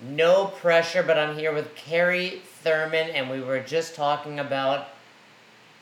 No pressure, but I'm here with Carrie Thurman, and we were just talking about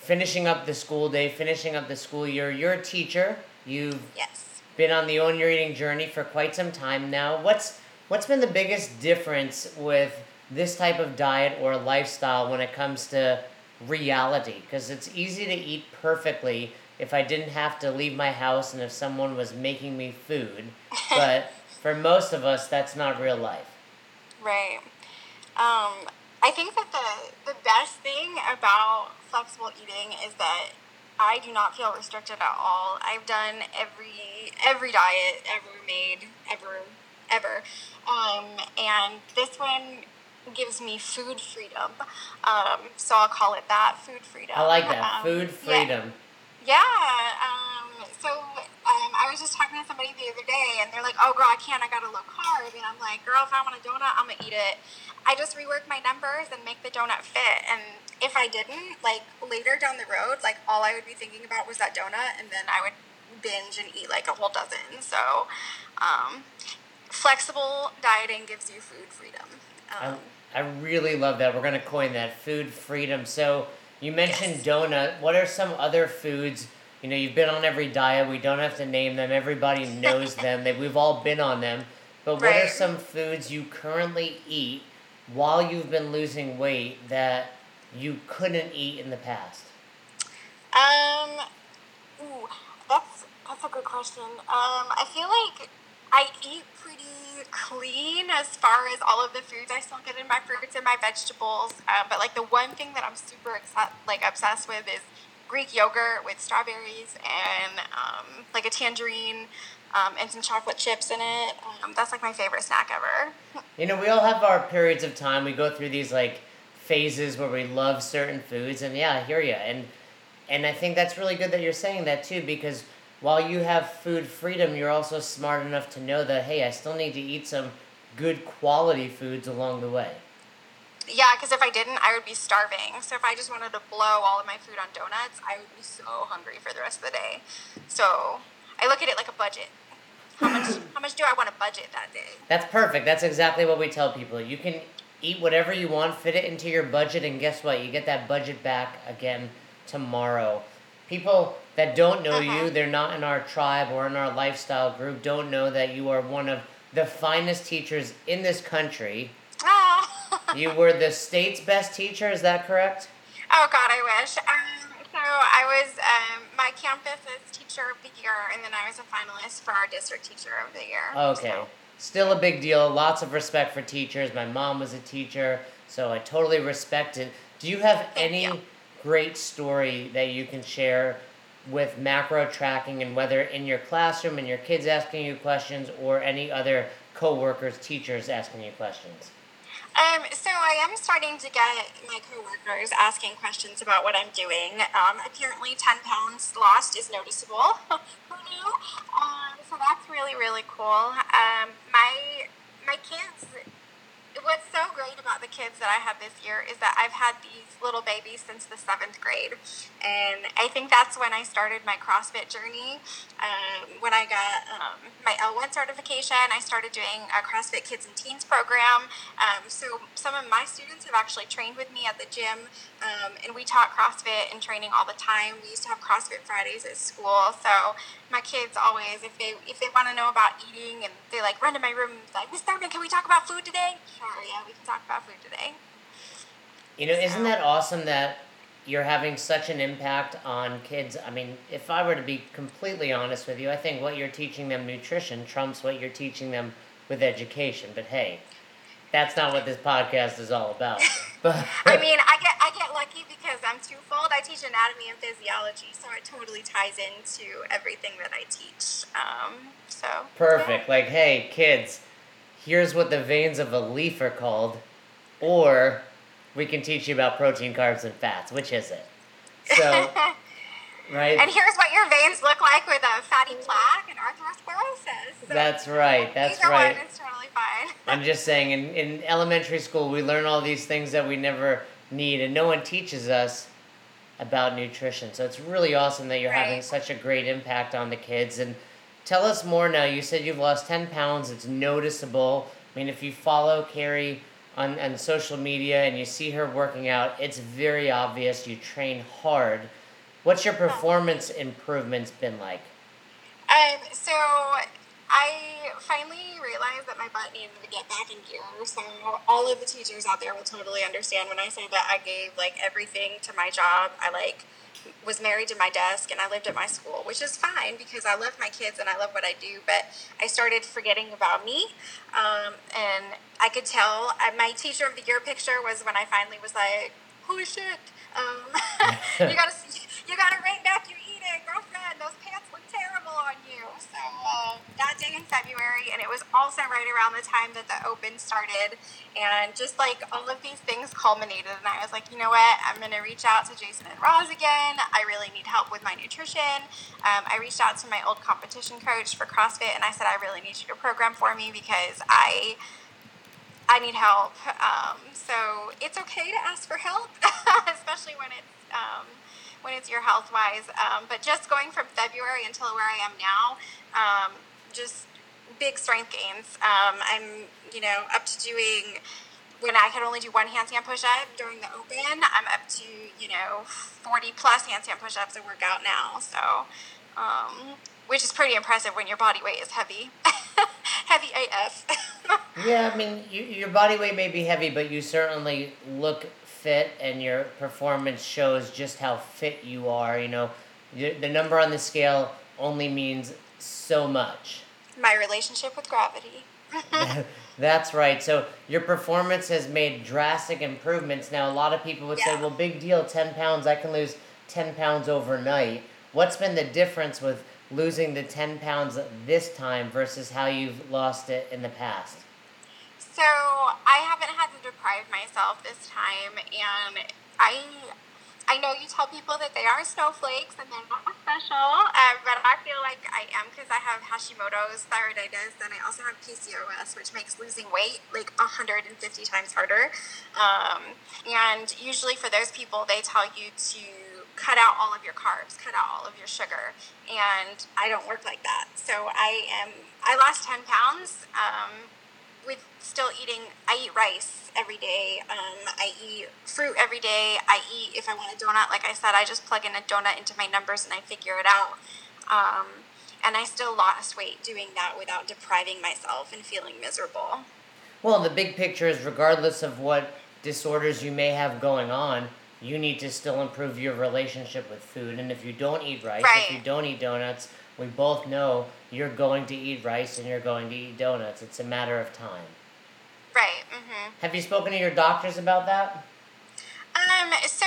finishing up the school day, finishing up the school year. You're a teacher. You've Yes. been on the Own Your Eating journey for quite some time now. What's what's been the biggest difference with this type of diet or lifestyle when it comes to reality? Because it's easy to eat perfectly if I didn't have to leave my house and if someone was making me food. But for most of us, that's not real life. Right. Um, I think that the the best thing about flexible eating is that I do not feel restricted at all. I've done every every diet ever made ever ever, um, and this one gives me food freedom. Um, so I'll call it that food freedom. I like that. Um, Food freedom. Yeah. Um, so I was just talking to somebody the other day, and they're like, "Oh, girl, I can't. I got a low carb." And I'm like, "Girl, if I want a donut, I'm gonna eat it." I just rework my numbers and make the donut fit. And if I didn't, like later down the road, like all I would be thinking about was that donut, and then I would binge and eat like a whole dozen. So, um, flexible dieting gives you food freedom. I, Um, I really love that. We're gonna coin that food freedom. So you mentioned Yes. donut. What are some other foods? You know, you've been on every diet. We don't have to name them. Everybody knows them. They, we've all been on them. But what are some foods you currently eat while you've been losing weight that you couldn't eat in the past? Um, ooh, that's that's a good question. Um, I feel like I eat pretty clean as far as all of the foods I still get in my fruits and my vegetables. Um, but like the one thing that I'm super like obsessed with is Greek yogurt with strawberries and um, like a tangerine um, and some chocolate chips in it. Um, that's like my favorite snack ever. You know, we all have our periods of time. We go through these like phases where we love certain foods, and yeah, I hear you. And and I think that's really good that you're saying that too, because while you have food freedom, you're also smart enough to know that hey, I still need to eat some good quality foods along the way. Yeah, because if I didn't, I would be starving. So if I just wanted to blow all of my food on donuts, I would be so hungry for the rest of the day. So I look at it like a budget. How much? how much do I want to budget that day? That's perfect. That's exactly what we tell people. You can eat whatever you want, fit it into your budget, and guess what? You get that budget back again tomorrow. People that don't know Uh-huh. you, they're not in our tribe or in our lifestyle group, don't know that you are one of the finest teachers in this country. You were the state's best teacher, is that correct? oh God, I wish. Um, so I was um, my campus's teacher of the year, and then I was a finalist for our district teacher of the year. Okay. So, Still a big deal. Lots of respect for teachers. My mom was a teacher, so I totally respect it. Do you have Thank any you. great story that you can share with macro tracking and whether in your classroom and your kids asking you questions or any other coworkers, teachers asking you questions? Um, so I am starting to get my coworkers asking questions about what I'm doing. Um, apparently, ten pounds lost is noticeable. Who knew? Um, so that's really really cool. Um, my my kids. What's so great about the kids that I have this year is that I've had these little babies since the seventh grade, and I think that's when I started my CrossFit journey. Um, when I got um, my L1 certification, I started doing a CrossFit Kids and Teens program. Um, so some of my students have actually trained with me at the gym, um, and we taught CrossFit and training all the time. We used to have CrossFit Fridays at school, so my kids always, if they if they want to know about eating, and they like run to my room, like Miss Thurman, can we talk about food today? Yeah, we can talk about food today. You know, isn't that awesome that you're having such an impact on kids? I mean, if I were to be completely honest with you, I think what you're teaching them nutrition trumps what you're teaching them with education. But hey, that's not what this podcast is all about. But I mean, I get I get lucky because I'm twofold. I teach anatomy and physiology, so it totally ties into everything that I teach. Um, so perfect. Like, hey, kids, here's what the veins of a leaf are called, or we can teach you about protein, carbs, and fats. Which is it? So, right? and here's what your veins look like with a fatty plaque and atherosclerosis. So That's right. That's either right. one is totally fine. I'm just saying, in, in elementary school, we learn all these things that we never need, and no one teaches us about nutrition. So it's really awesome that you're having such a great impact on the kids. And tell us more now. You said you've lost 10 pounds, it's noticeable. I mean, if you follow Carrie on, on social media and you see her working out, it's very obvious you train hard. What's your performance improvements been like? Um, so I finally realized that my butt needed to get back in gear. So all of the teachers out there will totally understand when I say that I gave like everything to my job. I like was married to my desk and I lived at my school, which is fine because I love my kids and I love what I do. But I started forgetting about me, um, and I could tell. My teacher of the year picture was when I finally was like, "Holy shit! Um, you gotta you gotta rate back your eating, girlfriend. Those pants look terrible on you." So uh, that day in February, and it was also right around the time that the Open started, and just like all of these things culminated, and I was like, you know what? I'm gonna reach out to Jason and Roz again. I really need help with my nutrition. Um, I reached out to my old competition coach for CrossFit, and I said, I really need you to program for me because I I need help. Um, so it's okay to ask for help, especially when it's um, when it's your health wise. Um, but just going from February until where I am now, um, just big strength gains. Um, I'm you know up to doing when I could only do one handstand push up during the open. I'm up to you know 40 plus handstand push ups a workout now. So. Um, which is pretty impressive when your body weight is heavy, heavy AF. yeah, I mean, you, your body weight may be heavy, but you certainly look fit, and your performance shows just how fit you are. You know, the number on the scale only means so much. My relationship with gravity. That's right. So your performance has made drastic improvements. Now, a lot of people would yeah. say, well, big deal, 10 pounds, I can lose 10 pounds overnight. What's been the difference with losing the 10 pounds this time versus how you've lost it in the past? So I haven't had to deprive myself this time, and I I know you tell people that they are snowflakes and they're not special, uh, but I feel like I am because I have Hashimoto's thyroiditis and I also have PCOS, which makes losing weight like 150 times harder. Um, and usually for those people, they tell you to cut out all of your carbs, cut out all of your sugar. And I don't work like that. So I am, I lost 10 pounds um, with still eating, I eat rice every day. Um, I eat fruit every day. I eat, if I want a donut, like I said, I just plug in a donut into my numbers and I figure it out. Um, and I still lost weight doing that without depriving myself and feeling miserable. Well, the big picture is regardless of what disorders you may have going on, you need to still improve your relationship with food. And if you don't eat rice, right. if you don't eat donuts, we both know you're going to eat rice and you're going to eat donuts. It's a matter of time. Right. Mm-hmm. Have you spoken to your doctors about that? Um, so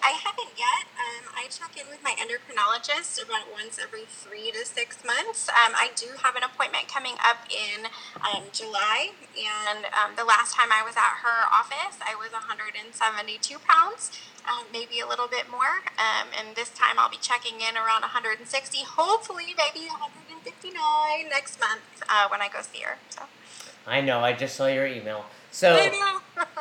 I I haven't yet. Um, I check in with my endocrinologist about once every three to six months. Um, I do have an appointment coming up in um, July, and um, the last time I was at her office, I was 172 pounds, um, maybe a little bit more. Um, and this time I'll be checking in around 160, hopefully maybe 159 next month uh, when I go see her. So. I know. I just saw your email. So.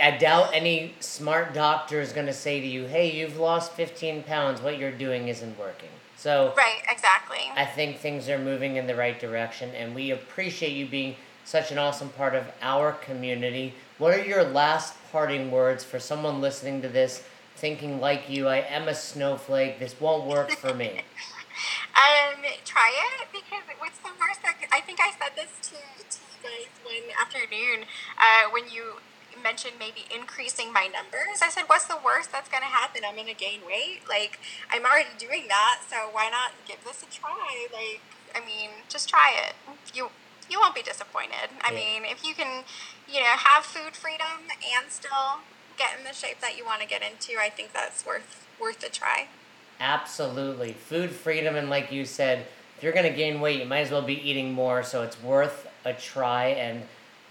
I doubt any smart doctor is going to say to you, "Hey, you've lost 15 pounds. What you're doing isn't working." So Right, exactly. I think things are moving in the right direction and we appreciate you being such an awesome part of our community. What are your last parting words for someone listening to this thinking like you, I am a snowflake, this won't work for me? um, try it because what's the worst that I think I said this to, to you guys one afternoon uh, when you mentioned maybe increasing my numbers. I said, what's the worst that's going to happen? I'm going to gain weight. Like, I'm already doing that, so why not give this a try? Like, I mean, just try it. You you won't be disappointed. I yeah. mean, if you can, you know, have food freedom and still get in the shape that you want to get into, I think that's worth worth a try. Absolutely. Food freedom and like you said, if you're going to gain weight, you might as well be eating more, so it's worth a try and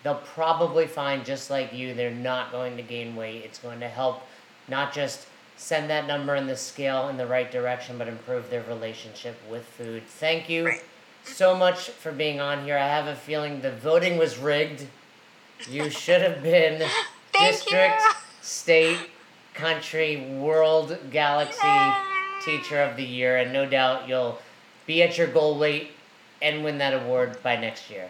they'll probably find just like you they're not going to gain weight. It's going to help not just send that number in the scale in the right direction but improve their relationship with food. Thank you so much for being on here. I have a feeling the voting was rigged. You should have been district you. state country world galaxy teacher of the year and no doubt you'll be at your goal weight and win that award by next year